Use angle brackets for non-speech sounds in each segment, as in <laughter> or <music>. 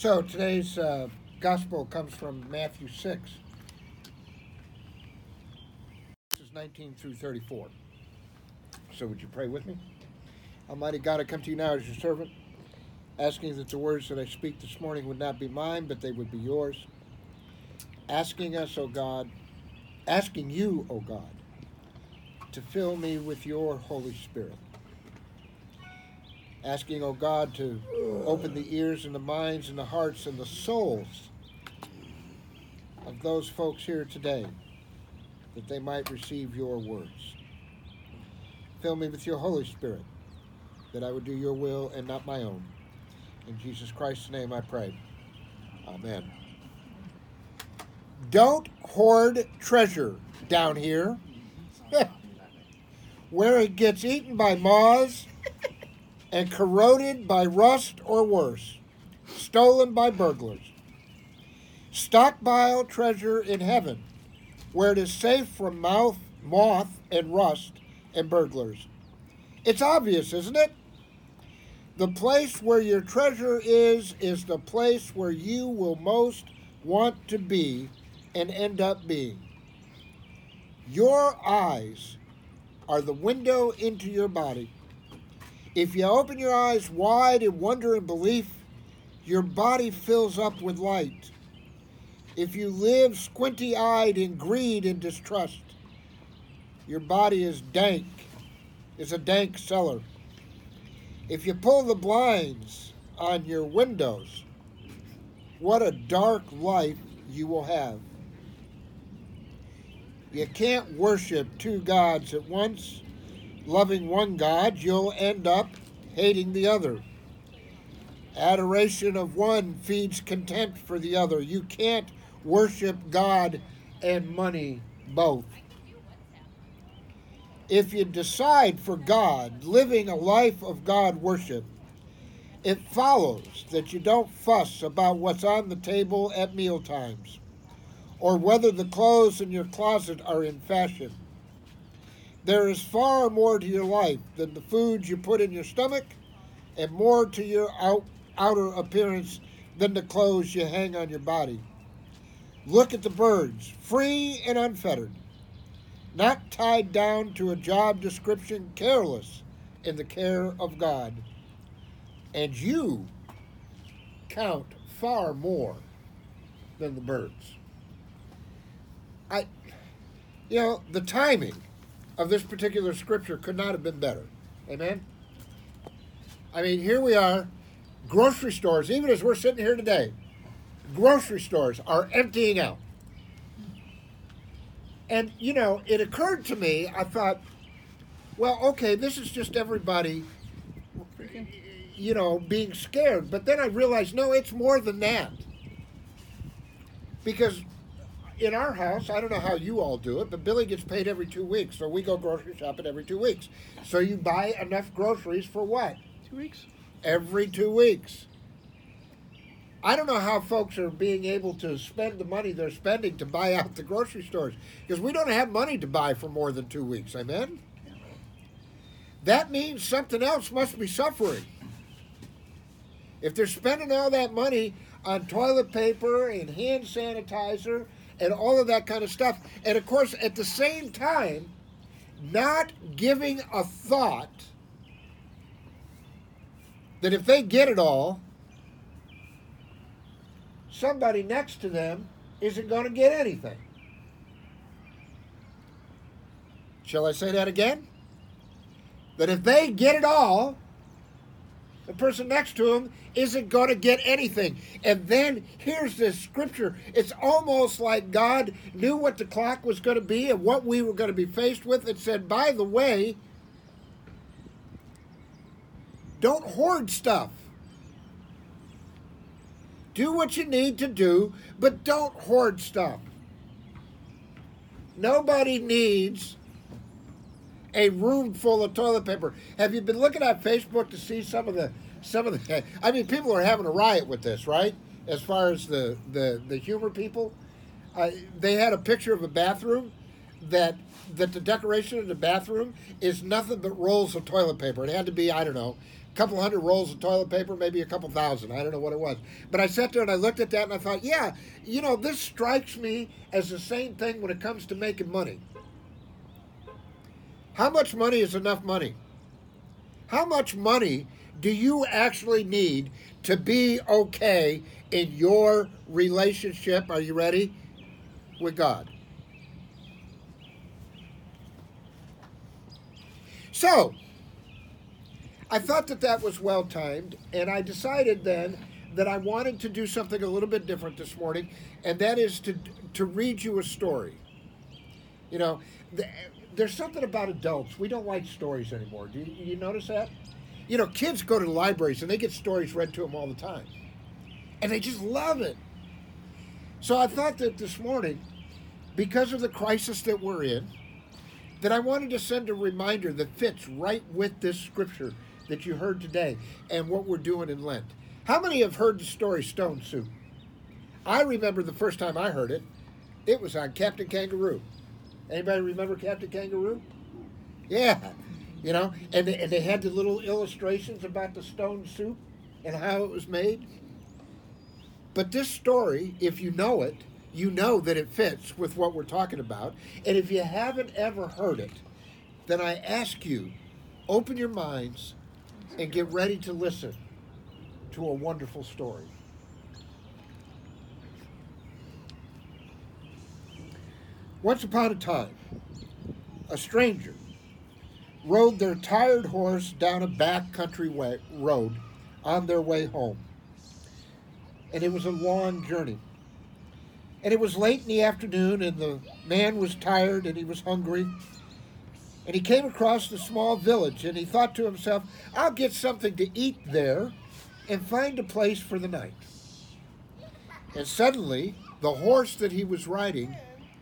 So today's uh, gospel comes from Matthew 6. This is 19 through 34. So would you pray with me? Almighty God, I come to you now as your servant, asking that the words that I speak this morning would not be mine, but they would be yours. Asking us, O God, asking you, O God, to fill me with your Holy Spirit. Asking, O God, to open the ears and the minds and the hearts and the souls of those folks here today that they might receive your words. Fill me with your Holy Spirit that I would do your will and not my own. In Jesus Christ's name I pray. Amen. Don't hoard treasure down here <laughs> where it gets eaten by moths and corroded by rust or worse, stolen by burglars. Stockpile treasure in heaven where it is safe from mouth, moth and rust and burglars. It's obvious, isn't it? The place where your treasure is, is the place where you will most want to be and end up being. Your eyes are the window into your body. If you open your eyes wide in wonder and belief, your body fills up with light. If you live squinty eyed in greed and distrust, your body is dank, is a dank cellar. If you pull the blinds on your windows, what a dark life you will have. You can't worship two gods at once. Loving one God, you'll end up hating the other. Adoration of one feeds contempt for the other. You can't worship God and money both. If you decide for God, living a life of God worship, it follows that you don't fuss about what's on the table at meal times or whether the clothes in your closet are in fashion. There is far more to your life than the food you put in your stomach, and more to your out, outer appearance than the clothes you hang on your body. Look at the birds, free and unfettered, not tied down to a job description, careless in the care of God. And you count far more than the birds. I, you know, the timing of this particular scripture could not have been better. Amen? I mean, here we are, grocery stores, even as we're sitting here today, grocery stores are emptying out. And, you know, it occurred to me, I thought, well, okay, this is just everybody, you know, being scared. But then I realized, no, it's more than that. Because in our house, I don't know how you all do it, but Billy gets paid every two weeks, so we go grocery shopping every two weeks. So you buy enough groceries for what? Two weeks. Every two weeks. I don't know how folks are being able to spend the money they're spending to buy out the grocery stores because we don't have money to buy for more than two weeks. Amen? That means something else must be suffering. If they're spending all that money on toilet paper and hand sanitizer and all of that kind of stuff, and of course, at the same time, not giving a thought that if they get it all, somebody next to them isn't going to get anything. Shall I say that again? That if they get it all, the person next to him isn't going to get anything. And then here's this scripture. It's almost like God knew what the clock was going to be and what we were going to be faced with. It said, by the way, don't hoard stuff. Do what you need to do, but don't hoard stuff. Nobody needs a room full of toilet paper. Have you been looking at Facebook to see some of the some of the? I mean, people are having a riot with this, right? As far as the the the humor people, uh, they had a picture of a bathroom that that the decoration of the bathroom is nothing but rolls of toilet paper. It had to be I don't know a couple hundred rolls of toilet paper, maybe a couple thousand. I don't know what it was. But I sat there and I looked at that and I thought, yeah, you know, this strikes me as the same thing when it comes to making money. How much money is enough money? How much money do you actually need to be okay in your relationship? Are you ready? With God. So, I thought that that was well timed, and I decided then that I wanted to do something a little bit different this morning, and that is to to read you a story. You know, the, there's something about adults we don't like stories anymore. Do you, you notice that? You know, kids go to the libraries and they get stories read to them all the time, and they just love it. So I thought that this morning, because of the crisis that we're in, that I wanted to send a reminder that fits right with this scripture that you heard today and what we're doing in Lent. How many have heard the story Stone Soup? I remember the first time I heard it, it was on Captain Kangaroo. Anybody remember Captain Kangaroo? Yeah, you know, and they, and they had the little illustrations about the stone soup and how it was made. But this story, if you know it, you know that it fits with what we're talking about. And if you haven't ever heard it, then I ask you, open your minds and get ready to listen to a wonderful story. Once upon a time, a stranger rode their tired horse down a back country way, road on their way home. And it was a long journey. And it was late in the afternoon, and the man was tired and he was hungry. And he came across a small village, and he thought to himself, I'll get something to eat there and find a place for the night. And suddenly, the horse that he was riding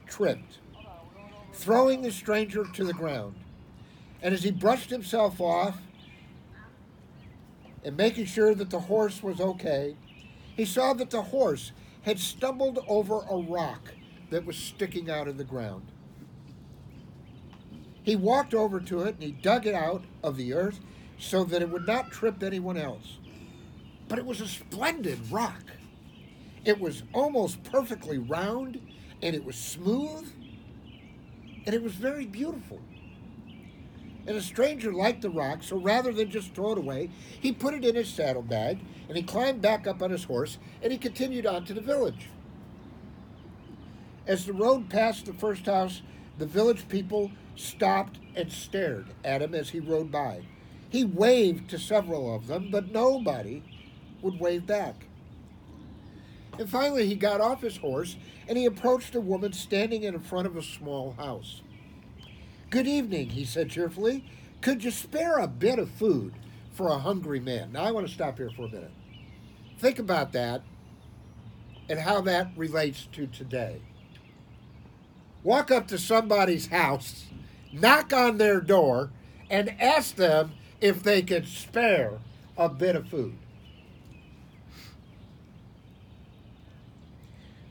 tripped, throwing the stranger to the ground. And as he brushed himself off and making sure that the horse was okay, he saw that the horse had stumbled over a rock that was sticking out of the ground. He walked over to it and he dug it out of the earth so that it would not trip anyone else. But it was a splendid rock. It was almost perfectly round and it was smooth and it was very beautiful. And a stranger liked the rock, so rather than just throw it away, he put it in his saddlebag and he climbed back up on his horse and he continued on to the village. As the road passed the first house, the village people stopped and stared at him as he rode by. He waved to several of them, but nobody would wave back. And finally, he got off his horse and he approached a woman standing in front of a small house. Good evening, he said cheerfully. Could you spare a bit of food for a hungry man? Now, I want to stop here for a minute. Think about that and how that relates to today. Walk up to somebody's house, knock on their door, and ask them if they could spare a bit of food.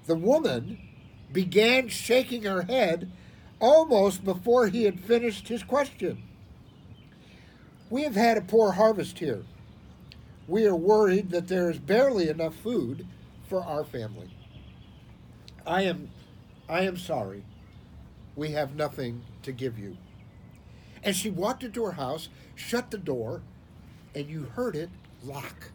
The woman began shaking her head almost before he had finished his question. We have had a poor harvest here. We are worried that there is barely enough food for our family. I am I am sorry. We have nothing to give you. And she walked into her house, shut the door, and you heard it lock.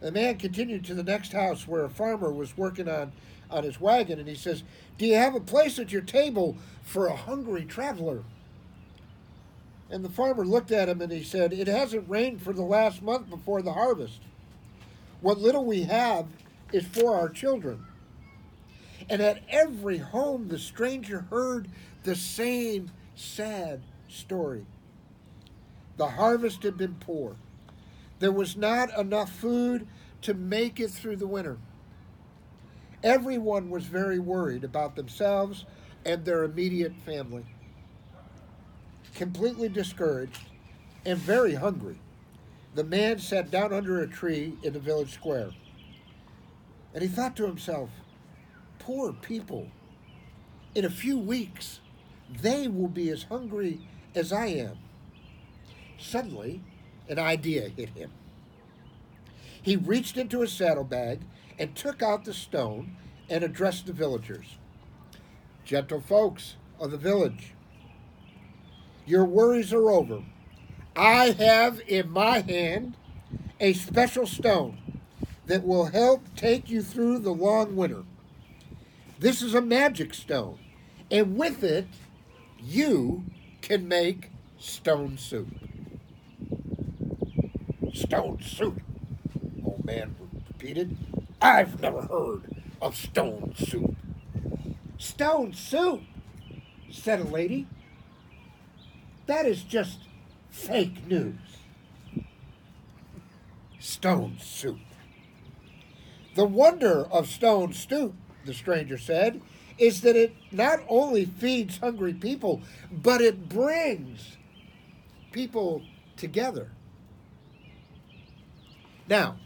The man continued to the next house where a farmer was working on on his wagon and he says, Do you have a place at your table for a hungry traveler? And the farmer looked at him and he said, It hasn't rained for the last month before the harvest. What little we have is for our children. And at every home, the stranger heard the same sad story. The harvest had been poor. There was not enough food to make it through the winter. Everyone was very worried about themselves and their immediate family. Completely discouraged and very hungry, the man sat down under a tree in the village square. And he thought to himself, poor people, in a few weeks, they will be as hungry as I am. Suddenly, an idea hit him. He reached into his saddlebag and took out the stone and addressed the villagers. Gentle folks of the village, your worries are over. I have in my hand a special stone that will help take you through the long winter. This is a magic stone, and with it, you can make stone soup. Stone soup, old man repeated. I've never heard of stone soup. Stone soup, said a lady. That is just fake news. Stone soup. The wonder of stone soup, the stranger said, is that it not only feeds hungry people, but it brings people together. Now,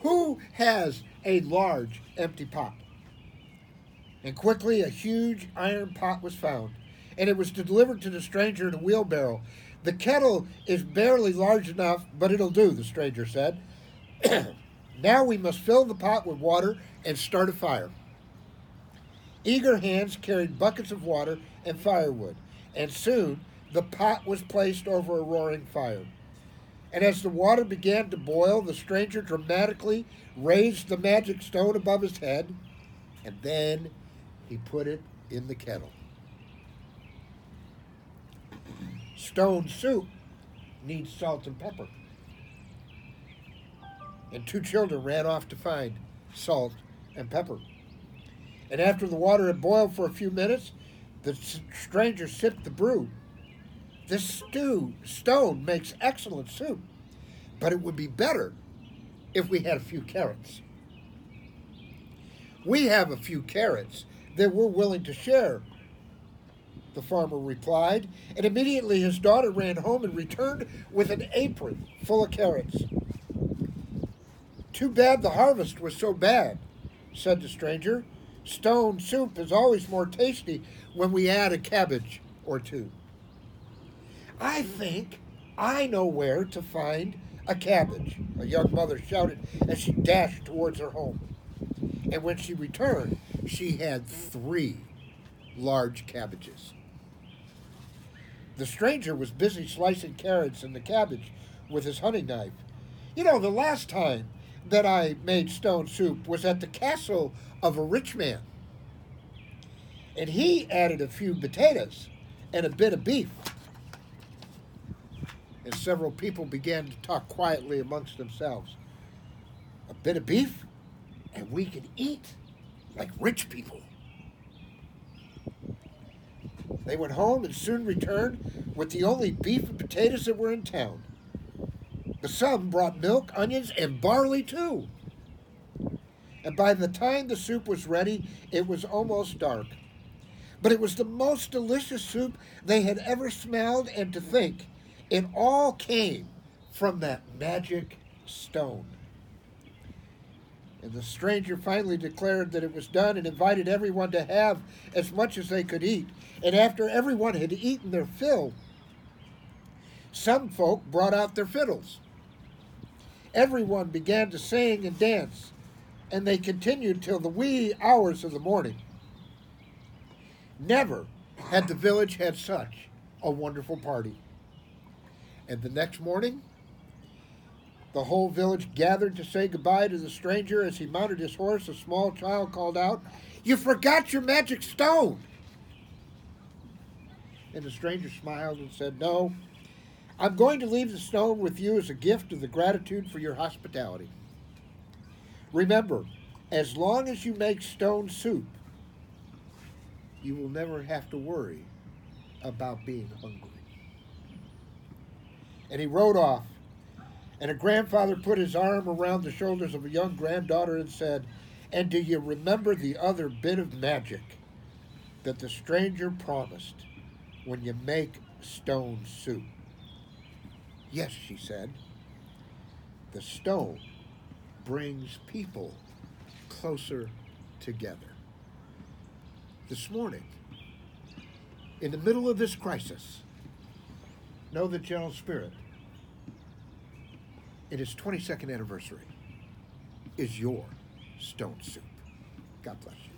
who has a large empty pot? And quickly a huge iron pot was found, and it was delivered to the stranger in a wheelbarrow. The kettle is barely large enough, but it'll do, the stranger said. <clears throat> Now we must fill the pot with water and start a fire. Eager hands carried buckets of water and firewood, and soon the pot was placed over a roaring fire. And as the water began to boil, the stranger dramatically raised the magic stone above his head, and then he put it in the kettle. Stone soup needs salt and pepper and two children ran off to find salt and pepper. And after the water had boiled for a few minutes, the stranger sipped the brew. This stew stone makes excellent soup, but it would be better if we had a few carrots. We have a few carrots that we're willing to share, the farmer replied, and immediately his daughter ran home and returned with an apron full of carrots. Too bad the harvest was so bad, said the stranger. Stone soup is always more tasty when we add a cabbage or two. I think I know where to find a cabbage, a young mother shouted as she dashed towards her home. And when she returned, she had three large cabbages. The stranger was busy slicing carrots and the cabbage with his hunting knife. You know, the last time that I made stone soup was at the castle of a rich man. And he added a few potatoes and a bit of beef. And several people began to talk quietly amongst themselves. A bit of beef, and we can eat like rich people. They went home and soon returned with the only beef and potatoes that were in town. But some brought milk, onions, and barley too. And by the time the soup was ready, it was almost dark. But it was the most delicious soup they had ever smelled, and to think it all came from that magic stone. And the stranger finally declared that it was done and invited everyone to have as much as they could eat. And after everyone had eaten their fill, some folk brought out their fiddles everyone began to sing and dance, and they continued till the wee hours of the morning. Never had the village had such a wonderful party. And the next morning, the whole village gathered to say goodbye to the stranger as he mounted his horse. A small child called out, You forgot your magic stone! And the stranger smiled and said, No, I'm going to leave the stone with you as a gift of the gratitude for your hospitality. Remember, as long as you make stone soup, you will never have to worry about being hungry. And he rode off, and a grandfather put his arm around the shoulders of a young granddaughter and said, And do you remember the other bit of magic that the stranger promised when you make stone soup? Yes, she said. The stone brings people closer together. This morning, in the middle of this crisis, know the Gentle Spirit in its 22nd anniversary is your stone soup. God bless you.